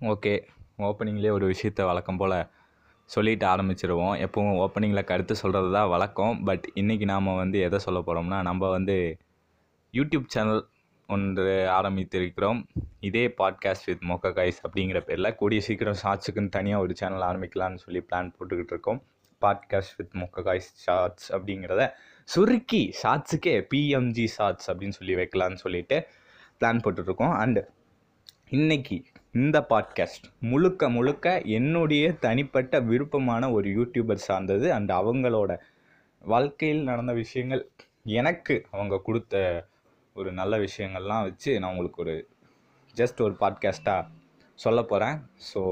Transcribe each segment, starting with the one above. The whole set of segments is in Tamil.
ஓகே ஓப்பனிங்லேயே ஒரு விஷயத்த வழக்கம் போல் சொல்லிட்டு ஆரம்பிச்சிருவோம். எப்பவும் ஓப்பனிங்கில் கருத்து சொல்கிறது தான் வழக்கம். பட் இன்றைக்கி நாம் வந்து எதை சொல்ல போகிறோம்னா நம்ம வந்து யூடியூப் சேனல் ஒன்று ஆரம்பித்திருக்கிறோம். இதே பாட்காஸ்ட் வித் மொக்க கைஸ் அப்படிங்கிற பேரில். கூடிய சீக்கிரம் ஷார்ட்ஸுக்குன்னு தனியாக ஒரு சேனல் ஆரம்பிக்கலாம்னு சொல்லி பிளான் போட்டுக்கிட்டு இருக்கோம். Podcast with Mokka guys shorts அப்படிங்கிறத சுருக்கி ஷார்ட்ஸுக்கே பிஎம்ஜி ஷார்ட்ஸ் அப்படின்னு சொல்லி வைக்கலான்னு சொல்லிட்டு பிளான் போட்டுட்ருக்கோம் அண்டு இன்றைக்கி இந்த பாட்காஸ்ட் முழுக்க முழுக்க என்னுடைய தனிப்பட்ட விருப்பமான ஒரு யூடியூபர் சார்ந்தது அண்ட் அவங்களோட வாழ்க்கையில் நடந்த விஷயங்கள். எனக்கு அவங்க கொடுத்த ஒரு நல்ல விஷயங்கள்லாம் வச்சு நான் உங்களுக்கு ஒரு ஜஸ்ட் ஒரு பாட்காஸ்ட்டாக சொல்ல போகிறேன் ஸோ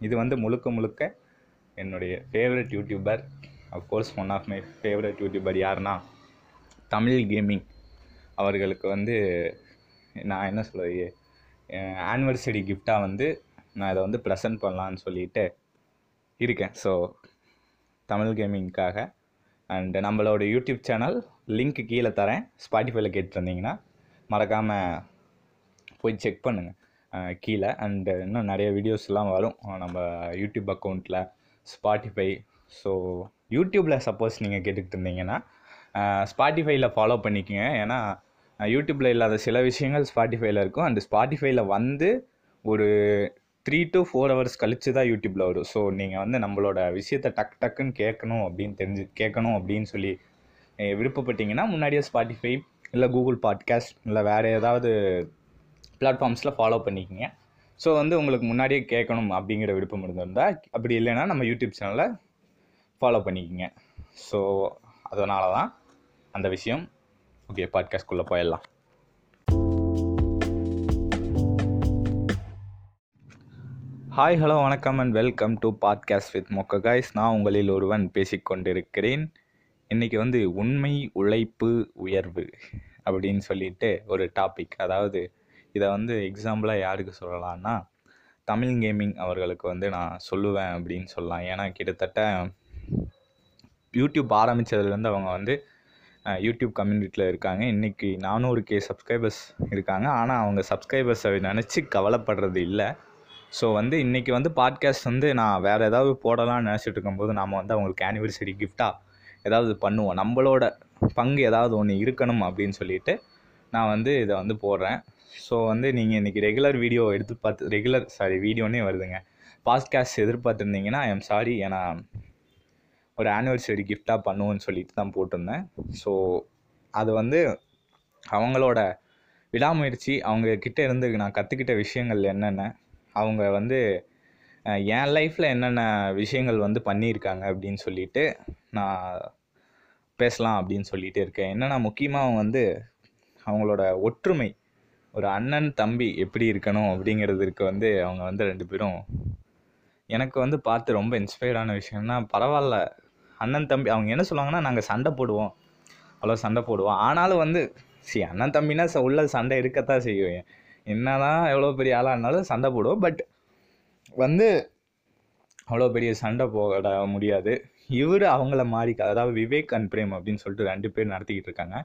இது வந்து முழுக்க முழுக்க என்னுடைய favourite YouTuber of course one of my favourite YouTuber யாருன்னா தமிழ் கேமிங் அவர்களுக்கு வந்து நான் என்ன சொல்கிறது ஆனிவர்சரி கிஃப்டாக வந்து நான் இதை வந்து ப்ரெசென்ட் பண்ணலான்னு சொல்லிட்டு இருக்கேன். ஸோ தமிழ் கேமிங்க்காக அண்டு நம்மளோட யூடியூப் சேனல் லிங்க்கு கீழே தரேன். ஸ்பாட்டிஃபைல கேட்டுருந்தீங்கன்னா மறக்காமல் போய் செக் பண்ணுங்கள் கீழே அண்டு இன்னும் நிறைய வீடியோஸ்லாம் வரும். நம்ம யூடியூப் அக்கௌண்ட்டில் ஸ்பாட்டிஃபை ஸோ யூடியூப்பில் சப்போஸ் நீங்கள் கேட்டுக்கிட்டு இருந்தீங்கன்னா ஸ்பாட்டிஃபைல ஃபாலோ பண்ணிக்கோங்க. ஏன்னா யூடியூப்பில் இல்லாத சில விஷயங்கள் ஸ்பாட்டிஃபைல இருக்கும். அந்த ஸ்பாட்டிஃபைல வந்து ஒரு த்ரீ டு ஃபோர் ஹவர்ஸ் கழித்து தான் யூடியூப்பில் வரும். ஸோ நீங்கள் வந்து நம்மளோட விஷயத்தை டக் டக்குன்னு கேட்கணும் அப்படின்னு தெரிஞ்சு கேட்கணும் அப்படின்னு சொல்லி விருப்பப்பட்டீங்கன்னா முன்னாடியே ஸ்பாட்டிஃபை இல்லை கூகுள் பாட்காஸ்ட் இல்லை வேறு ஏதாவது பிளாட்ஃபார்ம்ஸில் ஃபாலோ பண்ணிக்கோங்க. ஸோ வந்து உங்களுக்கு முன்னாடியே கேட்கணும் அப்படிங்கிற விருப்பம் இருந்திருந்தால் அப்படி இல்லைன்னா நம்ம யூடியூப் சேனலை ஃபாலோ பண்ணிக்கோங்க. ஸோ அதனால தான் அந்த விஷயம். ஓகே பாட்காஸ்ட்குள்ளே போயிடலாம். ஹாய் ஹலோ வணக்கம் and welcome to podcast with Mokka guys நான் உங்களில் ஒருவன் பேசிக்கொண்டிருக்கிறேன் இன்றைக்கி வந்து உண்மை உழைப்பு உயர்வு அப்படின்னு சொல்லிட்டு ஒரு டாபிக் அதாவது இதை வந்து எக்ஸாம்பிளாக யாருக்கு சொல்லலாம்னா தமிழ் கேமிங் அவர்களுக்கு வந்து நான் சொல்லுவேன் அப்படின்னு சொல்லலாம். ஏன்னா கிட்டத்தட்ட யூடியூப் ஆரம்பித்ததுலேருந்து அவங்க வந்து யூடியூப் கம்யூனிட்டியில் இருக்காங்க. இன்றைக்கி நானூறு கே சப்ஸ்கிரைபர்ஸ் இருக்காங்க. ஆனால் அவங்க சப்ஸ்கிரைபர்ஸை நினச்சி கவலைப்படுறது இல்லை. ஸோ வந்து இன்றைக்கி வந்து பாட்காஸ்ட் வந்து நான் வேறு ஏதாவது போடலாம்னு நினச்சிட்டு இருக்கும்போது நாம் வந்து அவங்களுக்கு ஆனிவர்சரி கிஃப்டாக ஏதாவது பண்ணுவோம். நம்மளோட பங்கு ஏதாவது ஒன்று இருக்கணும் அப்படின்னு சொல்லிட்டு நான் வந்து இதை வந்து போடுறேன். ஸோ வந்து நீங்கள் இன்றைக்கி ரெகுலர் வீடியோ எடுத்து பார்த்து ரெகுலர் சாரி வீடியோனே வருதுங்க. பாட்காஸ்ட் எதிர்பார்த்துருந்தீங்கன்னா ஐ எம் சாரி ஏன்னா ஒரு ஆனிவர்சரி கிஃப்டாக பண்ணுவோன்னு சொல்லிட்டு தான் போட்டிருந்தேன். ஸோ அது வந்து அவங்களோட விடாமுயற்சி அவங்க கிட்டே இருந்து நான் கற்றுக்கிட்ட விஷயங்கள் என்னென்ன அவங்க வந்து என் லைஃப்பில் என்னென்ன விஷயங்கள் வந்து பண்ணியிருக்காங்க அப்படின்னு சொல்லிட்டு நான் பேசலாம் அப்படின்னு சொல்லிட்டு இருக்கேன். என்னென்னா முக்கியமாக அவங்க வந்து அவங்களோட ஒற்றுமை ஒரு அண்ணன் தம்பி எப்படி இருக்கணும் அப்படிங்கிறதுக்கு வந்து அவங்க வந்து ரெண்டு பேரும் எனக்கு வந்து பார்த்து ரொம்ப இன்ஸ்பயர்டான விஷயம்னா பரவாயில்ல அண்ணன் தம்பி அவங்க என்ன சொல்லுவாங்கன்னா நாங்கள் சண்டை போடுவோம். அவ்வளோ சண்டை போடுவோம். ஆனாலும் வந்து சரி அண்ணன் தம்பினா உள்ள சண்டை இருக்கத்தான் செய்வேன் என்ன தான் எவ்வளோ பெரிய ஆளாக இருந்தாலும் சண்டை போடுவோம். பட் வந்து அவ்வளோ பெரிய சண்டை போட முடியாது. இவர் அவங்கள மாறி அதாவது விவேக் அண்ட் பிரேம் அப்படின்னு சொல்லிட்டு ரெண்டு பேர் நடத்திக்கிட்டு இருக்காங்க.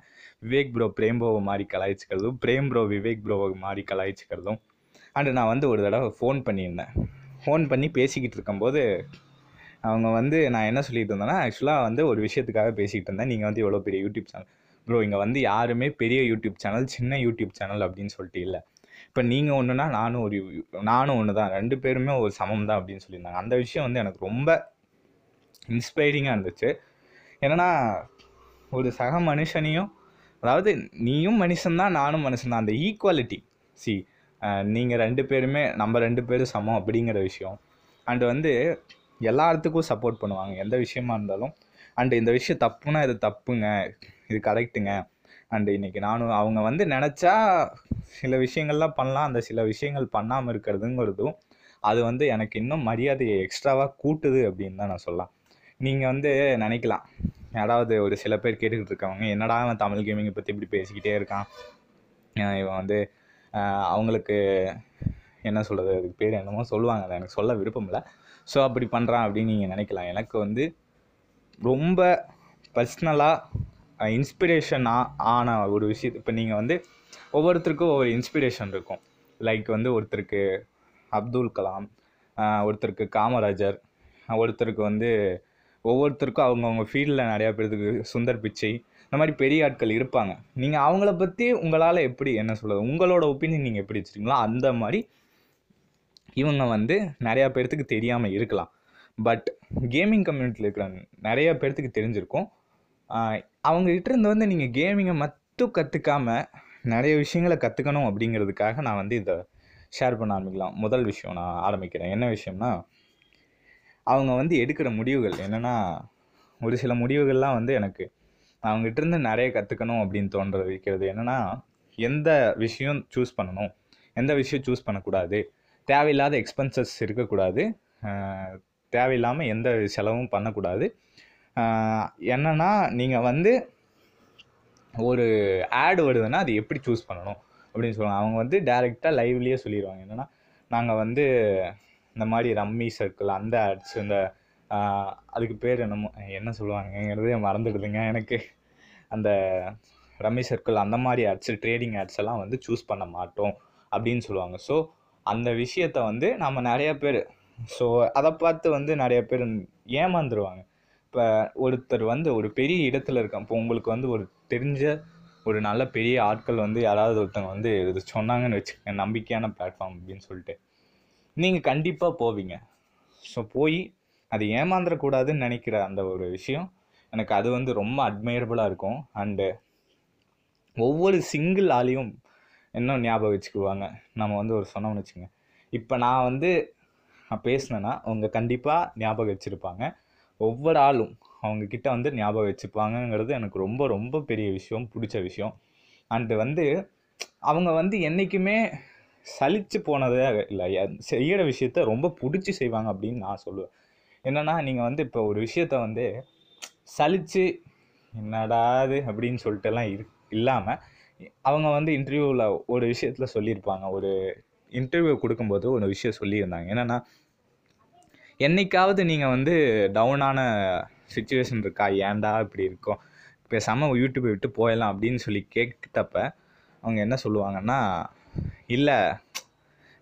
விவேக் ப்ரோ பிரேம் ப்ரோவை மாறி கலாய்ச்சிக்கிறதும் பிரேம் ப்ரோ விவேக் ப்ரோவை மாறி கலாய்ச்சிக்கிறதும். அண்டு நான் வந்து ஒரு தடவை ஃபோன் பண்ணியிருந்தேன். ஃபோன் பண்ணி பேசிக்கிட்டு இருக்கும்போது அவங்க வந்து நான் என்ன சொல்லிட்டு இருந்தேன்னா ஆக்சுவலாக வந்து ஒரு விஷயத்துக்காக பேசிகிட்டு இருந்தேன். நீங்கள் வந்து எவ்வளோ பெரிய யூடியூப் சேனல் ப்ரோ இங்கே வந்து யாருமே பெரிய யூடியூப் சேனல் சின்ன யூடியூப் சேனல் அப்படின்னு சொல்லிட்டு இல்லை. இப்போ நீங்கள் ஒன்றுனா நானும் ஒரு நானும் ஒன்று தான் ரெண்டு பேருமே ஒரு சமம் தான் அப்படின்னு சொல்லியிருந்தாங்க. அந்த விஷயம் வந்து எனக்கு ரொம்ப இன்ஸ்பைரிங்காக இருந்துச்சு. என்னென்னா ஒரு சக மனுஷனையும் அதாவது நீயும் மனுஷன்தான் நானும் மனுஷன்தான். அந்த ஈக்குவாலிட்டி சி நீங்கள் ரெண்டு பேருமே நம்ம ரெண்டு பேரும் சமம் அப்படிங்கிற விஷயம். அண்டு வந்து எல்லாத்துக்கும் சப்போர்ட் பண்ணுவாங்க. எந்த விஷயமா இருந்தாலும். அண்டு இந்த விஷயம் தப்புனா இது தப்புங்க. இது கரெக்டுங்க அண்டு இன்றைக்கி நானும் அவங்க வந்து நினச்சா சில விஷயங்கள்லாம் பண்ணலாம். அந்த சில விஷயங்கள் பண்ணாமல் இருக்கிறதுங்கிறதும் அது வந்து எனக்கு இன்னும் மரியாதையை எக்ஸ்ட்ராவாக கூட்டுது அப்படின்னு தான் நான் சொல்லலாம். நீங்கள் வந்து நினைக்கலாம். யாராவது ஒரு சில பேர் கேட்டுக்கிட்டு இருக்கவங்க என்னடா அவன் தமிழ் கேமிங்கை பற்றி இப்படி பேசிக்கிட்டே இருக்கான்? இவன் வந்து அவங்களுக்கு என்ன சொல்கிறது அதுக்கு பேர் என்னமோ சொல்லுவாங்க. அதை எனக்கு சொல்ல விருப்பம் இல்லை. ஸோ அப்படி பண்ணுறான் அப்படின்னு நீங்கள் நினைக்கலாம். எனக்கு வந்து ரொம்ப பர்ஸ்னலாக இன்ஸ்பிரேஷன் ஆன ஒரு விஷயத்து இப்போ நீங்கள் வந்து ஒவ்வொருத்தருக்கும் ஒவ்வொரு இன்ஸ்பிரேஷன் இருக்கும். லைக் வந்து ஒருத்தருக்கு அப்துல் கலாம் ஒருத்தருக்கு காமராஜர் ஒருத்தருக்கு வந்து ஒவ்வொருத்தருக்கும் அவங்கவுங்க ஃபீல்டில் நிறையா பேர்த்துக்கு சுந்தர் பிச்சை இந்த மாதிரி பெரிய ஆட்கள் இருப்பாங்க. நீங்கள் அவங்கள பற்றி உங்களால் எப்படி என்ன சொல்கிறது உங்களோட ஒப்பீனியன் நீங்கள் எப்படி வச்சுருக்கீங்களோ அந்த மாதிரி இவங்க வந்து நிறையா பேர்த்துக்கு தெரியாமல் இருக்கலாம். பட் கேமிங் கம்யூனிட்டியில் இருக்கிற நிறையா பேர்த்துக்கு தெரிஞ்சிருக்கும். ஆஹ் இருந்து வந்து நீங்கள் கேமிங்கை மட்டும் கற்றுக்காம நிறைய விஷயங்களை கற்றுக்கணும் அப்படிங்கிறதுக்காக நான் வந்து இதை ஷேர் பண்ண ஆரம்பிக்கலாம். முதல் விஷயம் நான் ஆரம்பிக்கிறேன். என்ன விஷயம்னா அவங்க வந்து எடுக்கிற முடிவுகள் என்னென்னா ஒரு சில முடிவுகள்லாம் வந்து எனக்கு அவங்ககிட்ட இருந்து நிறைய கற்றுக்கணும் அப்படின்னு தோன்ற வைக்கிறது. என்னென்னா எந்த விஷயம் சூஸ் பண்ணணும்? எந்த விஷயம் சூஸ் பண்ணக்கூடாது? தேவையில்லாத எக்ஸ்பென்சஸ் இருக்கக்கூடாது. தேவையில்லாமல் எந்த செலவும் பண்ணக்கூடாது. என்னென்னா என்னன்னா நீங்கள் வந்து ஒரு ஆடு வருதுன்னா அது எப்படி சூஸ் பண்ணணும்? அப்படின்னு சொல்லுவாங்க. அவங்க வந்து டேரெக்டாக லைவ்லேயே சொல்லிடுவாங்க என்னென்னா நாங்கள் வந்து இந்த மாதிரி ரம்மி சர்க்கிள் அந்த ஆட்ஸ் இந்த அதுக்கு பேர் என்னமோ என்ன சொல்லுவாங்கங்கிறதே மறந்துடுதுங்க எனக்கு. அந்த ரம்மி சர்க்கிள் அந்த மாதிரி ஆட்ஸ் ட்ரேடிங் ஆட்ஸ் எல்லாம் வந்து சூஸ் பண்ண மாட்டோம் அப்படின்னு சொல்லுவாங்க. ஸோ அந்த விஷயத்த வந்து நம்ம நிறைய பேர் ஸோ அதை பார்த்து வந்து நிறைய பேர் ஏமாந்துருவாங்க. இப்போ ஒருத்தர் வந்து ஒரு பெரிய இடத்துல இருக்கான் இப்போ உங்களுக்கு வந்து ஒரு தெரிஞ்ச ஒரு நல்ல பெரிய ஆட்கள் வந்து யாராவது ஒருத்தவங்க வந்து இது சொன்னாங்கன்னு வச்சுக்கோங்க நம்பிக்கையான பிளாட்ஃபார்ம் அப்படின்னு சொல்லிட்டு. நீங்கள் கண்டிப்பாக போவீங்க. ஸோ போய் அது ஏமாந்துடக்கூடாதுன்னு நினைக்கிற அந்த ஒரு விஷயம் எனக்கு அது வந்து ரொம்ப அட்மையரபுளாக இருக்கும். அண்டு ஒவ்வொரு சிங்கிள் ஆளையும் இன்னும் ஞாபகம் வச்சுக்குவாங்க. நம்ம வந்து ஒரு சொன்னோம்னு வச்சுங்க இப்போ நான் வந்து நான் பேசினேன்னா அவங்க கண்டிப்பாக ஞாபகம் வச்சுருப்பாங்க. ஒவ்வொரு ஆளும் அவங்கக்கிட்ட வந்து ஞாபகம் வச்சுப்பாங்கங்கிறது எனக்கு ரொம்ப ரொம்ப பெரிய விஷயம் பிடிச்ச விஷயம். அண்டு வந்து அவங்க வந்து என்றைக்குமே சலித்து போனதே இல்லை. செய்கிற விஷயத்த ரொம்ப பிடிச்சி செய்வாங்க அப்படின்னு நான் சொல்லுவேன். என்னென்னா நீங்கள் வந்து இப்போ ஒரு விஷயத்த வந்து சலித்து என்னடாது அப்படின்னு சொல்லிட்டுலாம் இரு இல்லாமல் அவங்க வந்து இன்டர்வியூவில் ஒரு விஷயத்தில் சொல்லியிருப்பாங்க. ஒரு இன்டர்வியூ கொடுக்கும்போது ஒரு விஷயம் சொல்லியிருந்தாங்க. என்னென்னா என்னைக்காவது நீங்கள் வந்து டவுனான சுச்சுவேஷன் இருக்கா? ஏன்டா இப்படி இருக்கும்? பேசாமல் யூடியூப்பை விட்டு போயிடலாம் அப்படின்னு சொல்லி கேட்டப்ப அவங்க என்ன சொல்லுவாங்கன்னா இல்லை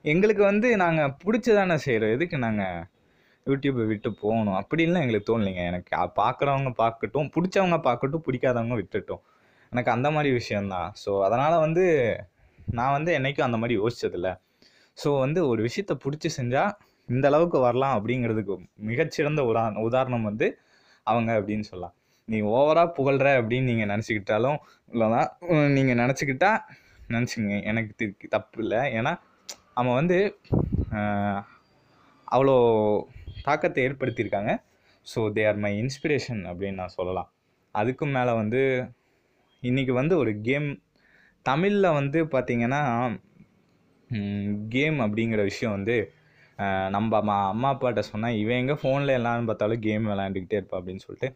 எங்களுக்கு வந்து நாங்கள் பிடிச்சதானே செய்கிறோம் எதுக்கு நாங்கள் யூடியூப்பை விட்டு போகணும்? அப்படின்லாம் எங்களுக்கு தோணலைங்க. எனக்கு பார்க்குறவங்க பார்க்கட்டும் பிடிச்சவங்க பார்க்கட்டும் பிடிக்காதவங்க விட்டுட்டோம். எனக்கு அந்த மாதிரி விஷயந்தான் ஸோ அதனால் வந்து நான் வந்து என்றைக்கும் அந்த மாதிரி யோசித்ததில்லை ஸோ வந்து ஒரு விஷயத்த பிடிச்சி செஞ்சால் இந்த அளவுக்கு வரலாம் அப்படிங்கிறதுக்கு மிகச்சிறந்த உதா உதாரணம் வந்து அவங்க அப்படின்னு சொல்லலாம். நீ ஓவராக புகழ்கிற அப்படின்னு நீங்கள் நினச்சிக்கிட்டாலும் இல்லைனா நீங்கள் நினச்சிக்கிட்டா நினச்சிங்க எனக்கு தி- தப்பு இல்லை. ஏன்னா அவன் வந்து அவ்வளோ தாக்கத்தை ஏற்படுத்தியிருக்காங்க. So they are my inspiration அப்படின்னு நான் சொல்லலாம். அதுக்கும் மேலே வந்து இன்றைக்கி வந்து ஒரு கேம் தமிழில் வந்து பார்த்திங்கன்னா கேம் அப்படிங்கிற விஷயம் வந்து நம்ம அம்மா அம்மா அப்பாட்ட சொன்னால் இவன் எங்கே ஃபோனில் எல்லாரும் பார்த்தாலும் கேம் விளாண்டுக்கிட்டே இருப்பா அப்படின்னு சொல்லிட்டு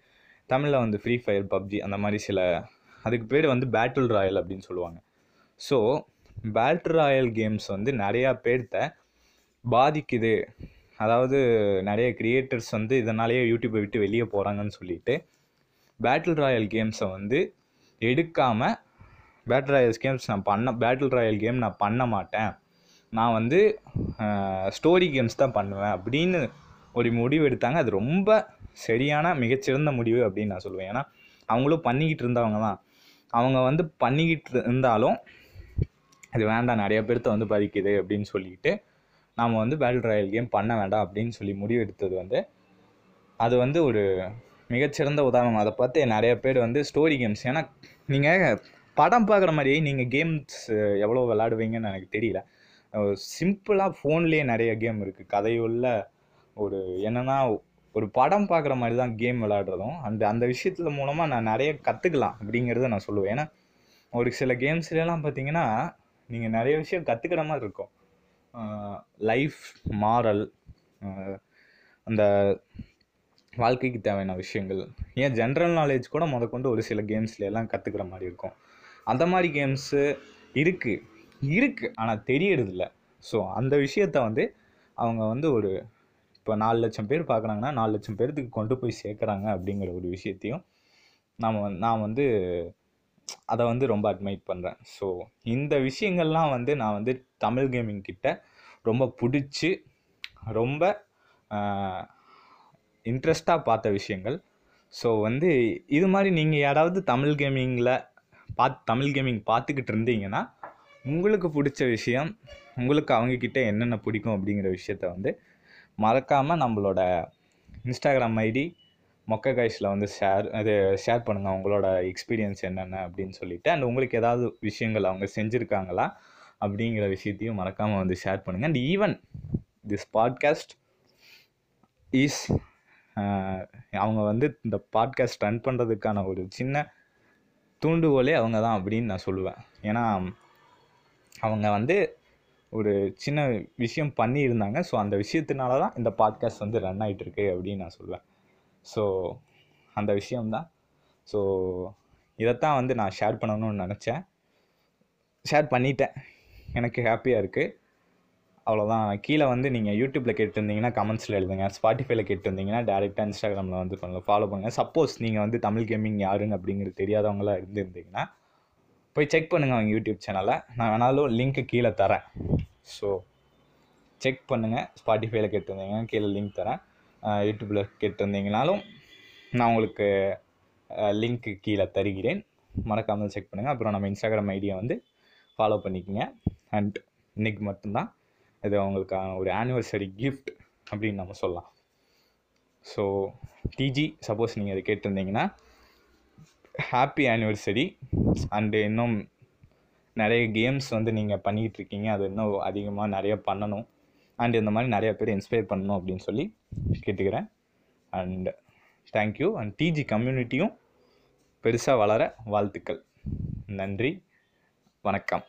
தமிழில் வந்து ஃப்ரீ ஃபயர் பப்ஜி அந்த மாதிரி சில அதுக்கு பேர் வந்து பேட்டில் ராயல் அப்படின்னு சொல்லுவாங்க. ஸோ பேட்டில் ராயல் கேம்ஸ் வந்து நிறையா பேர்த்த பாதிக்குது. அதாவது நிறைய கிரியேட்டர்ஸ் வந்து இதனாலேயே யூடியூப்பை விட்டு வெளியே போகிறாங்கன்னு சொல்லிட்டு பேட்டில் ராயல் கேம்ஸை வந்து எடுக்காமல் பேட்டில் ராயல்ஸ் கேம்ஸ் நான் பண்ண பேட்டில் ராயல் கேம் நான் பண்ண மாட்டேன். நான் வந்து ஸ்டோரி கேம்ஸ் தான் பண்ணுவேன் அப்படின்னு ஒரு முடிவு எடுத்தாங்க. அது ரொம்ப சரியான மிகச்சிறந்த முடிவு அப்படின்னு நான் சொல்லுவேன். ஏன்னா அவங்களும் பண்ணிக்கிட்டு இருந்தவங்க தான். அவங்க வந்து பண்ணிக்கிட்டு இருந்தாலும் அது வேண்டாம் நிறைய பேர்த்த வந்து பாதிக்குது அப்படின்னு சொல்லிட்டு நாம் வந்து பேட்டில் ராயல் கேம் பண்ண வேண்டாம் அப்படின்னு சொல்லி முடிவு எடுத்தது வந்து அது வந்து ஒரு மிகச்சிறந்த உதாரணம். அதை பார்த்து நிறைய பேர் வந்து ஸ்டோரி கேம்ஸ் ஏன்னா நீங்கள் படம் பார்க்குற மாதிரியே நீங்கள் கேம்ஸ் எவ்வளோ விளாடுவீங்கன்னு எனக்கு தெரியல. சிம்பிளாக ஃபோன்லேயே நிறைய கேம் இருக்குது கதையுள்ள ஒரு என்னென்னா ஒரு படம் பார்க்குற மாதிரி தான் கேம் விளாடுறதும் அந்த அந்த விஷயத்தில் மூலமாக நான் நிறைய கற்றுக்கலாம் அப்படிங்கிறத நான் சொல்லுவேன். ஏன்னா ஒரு சில கேம்ஸ்லாம் பார்த்தீங்கன்னா நீங்கள் நிறைய விஷயம் கற்றுக்கிற மாதிரி இருக்கும். லைஃப் மாரல் அந்த வாழ்க்கைக்கு தேவையான விஷயங்கள். ஏன் ஜென்ரல் நாலேஜ் கூட முதற்கொண்டு ஒரு சில கேம்ஸ்ல எல்லாம் கற்றுக்கிற மாதிரி இருக்கும். அந்த மாதிரி கேம்ஸு இருக்குது இருக்குது ஆனால் தெரியறதில்ல. ஸோ அந்த விஷயத்த வந்து அவங்க வந்து ஒரு இப்போ நாலு லட்சம் பேர் பார்க்குறாங்கன்னா நாலு லட்சம் பேர்த்துக்கு கொண்டு போய் சேர்க்குறாங்க அப்படிங்கிற ஒரு விஷயத்தையும் நாம் வந் நான் வந்து அதை வந்து ரொம்ப அட்மைட் பண்ணுறேன் ஸோ இந்த விஷயங்கள்லாம் வந்து நான் வந்து தமிழ் கேமிங் கிட்ட ரொம்ப பிடிச்சி ரொம்ப இன்ட்ரெஸ்ட்டாக பார்த்த விஷயங்கள். ஸோ வந்து இது மாதிரி நீங்கள் யாராவது தமிழ் கேமிங்கில் பார்த்து தமிழ் கேமிங் பார்த்துக்கிட்டு இருந்தீங்கன்னா உங்களுக்கு பிடிச்ச விஷயம் உங்களுக்கு அவங்கக்கிட்ட என்னென்ன பிடிக்கும் அப்படிங்கிற விஷயத்த வந்து மறக்காமல் நம்மளோட இன்ஸ்டாகிராம் ஐடி மொக்க கைஸில் வந்து ஷேர் அது ஷேர் பண்ணுங்கள் உங்களோட எக்ஸ்பீரியன்ஸ் என்னென்ன அப்படின்னு சொல்லிவிட்டு அண்ட் உங்களுக்கு ஏதாவது விஷயங்கள் அவங்க செஞ்சுருக்காங்களா அப்படிங்கிற விஷயத்தையும் மறக்காமல் வந்து ஷேர் பண்ணுங்கள் and even this podcast is அவங்க வந்து இந்த பாட்காஸ்ட் ரன் பண்ணுறதுக்கான ஒரு சின்ன தூண்டுகோலே அவங்க தான் அப்படின்னு நான் சொல்லுவேன். ஏன்னா அவங்க வந்து ஒரு சின்ன விஷயம் பண்ணியிருந்தாங்க. ஸோ அந்த விஷயத்தினால தான் இந்த பாட்காஸ்ட் வந்து ரன் ஆகிட்டுருக்கு அப்படின்னு நான் சொல்லுவேன். ஸோ அந்த விஷயம்தான். ஸோ இதைத்தான் வந்து நான் ஷேர் பண்ணணும்னு நினச்சேன். ஷேர் பண்ணிட்டேன். எனக்கு ஹாப்பியாக இருக்குது அவ்வளோதான் கீழே வந்து நீங்கள் யூடியூப்பில் கேட்டிருந்தீங்கன்னா கமெண்ட்ஸில் எழுதுங்க. ஸ்பாட்டிஃபைல கேட்டிருந்தீங்கன்னா டேரெக்டாக இன்ஸ்டாகிராமில் வந்து பண்ணலாம் ஃபாலோ பண்ணுங்கள் சப்போஸ் நீங்கள் வந்து தமிழ் கேமிங் யாருன்னு அப்படிங்கிறது தெரியாதவங்களாம் இருந்திருந்தீங்கன்னா போய் செக் பண்ணுங்கள் அவங்க யூடியூப் சேனலை நான் வேணாலும் லிங்க்கு கீழே தரேன். ஸோ செக் பண்ணுங்கள் ஸ்பாட்டிஃபைல கேட்டிருந்தீங்கன்னா கீழே லிங்க் தரேன். யூடியூப்பில் கேட்டிருந்தீங்கனாலும் நான் உங்களுக்கு லிங்க்கு கீழே தருகிறேன். மறக்காமல் செக் பண்ணுங்கள் அப்புறம் நம்ம இன்ஸ்டாகிராம் ஐடியை வந்து ஃபாலோ பண்ணிக்கோங்க. அண்ட் இன்றைக்கி மட்டும்தான். இது அவங்களுக்கான ஒரு ஆனிவர்சரி கிஃப்ட் அப்படின்னு நம்ம சொல்லலாம். ஸோ டிஜி சப்போஸ் நீங்கள் அதை கேட்டிருந்தீங்கன்னா ஹாப்பி ஆனிவர்சரி அண்டு இன்னும் நிறைய கேம்ஸ் வந்து நீங்கள் பண்ணிக்கிட்டு இருக்கீங்க அது இன்னும் அதிகமாக நிறைய பண்ணணும். அண்ட் இந்த மாதிரி நிறைய பேர் இன்ஸ்பயர் பண்ணணும் அப்படின்னு சொல்லி கேட்டுக்கிறேன். அண்ட் தேங்க்யூ அண்ட் டிஜி கம்யூனிட்டியும் பெருசாக வளர வாழ்த்துக்கள். நன்றி. வணக்கம்.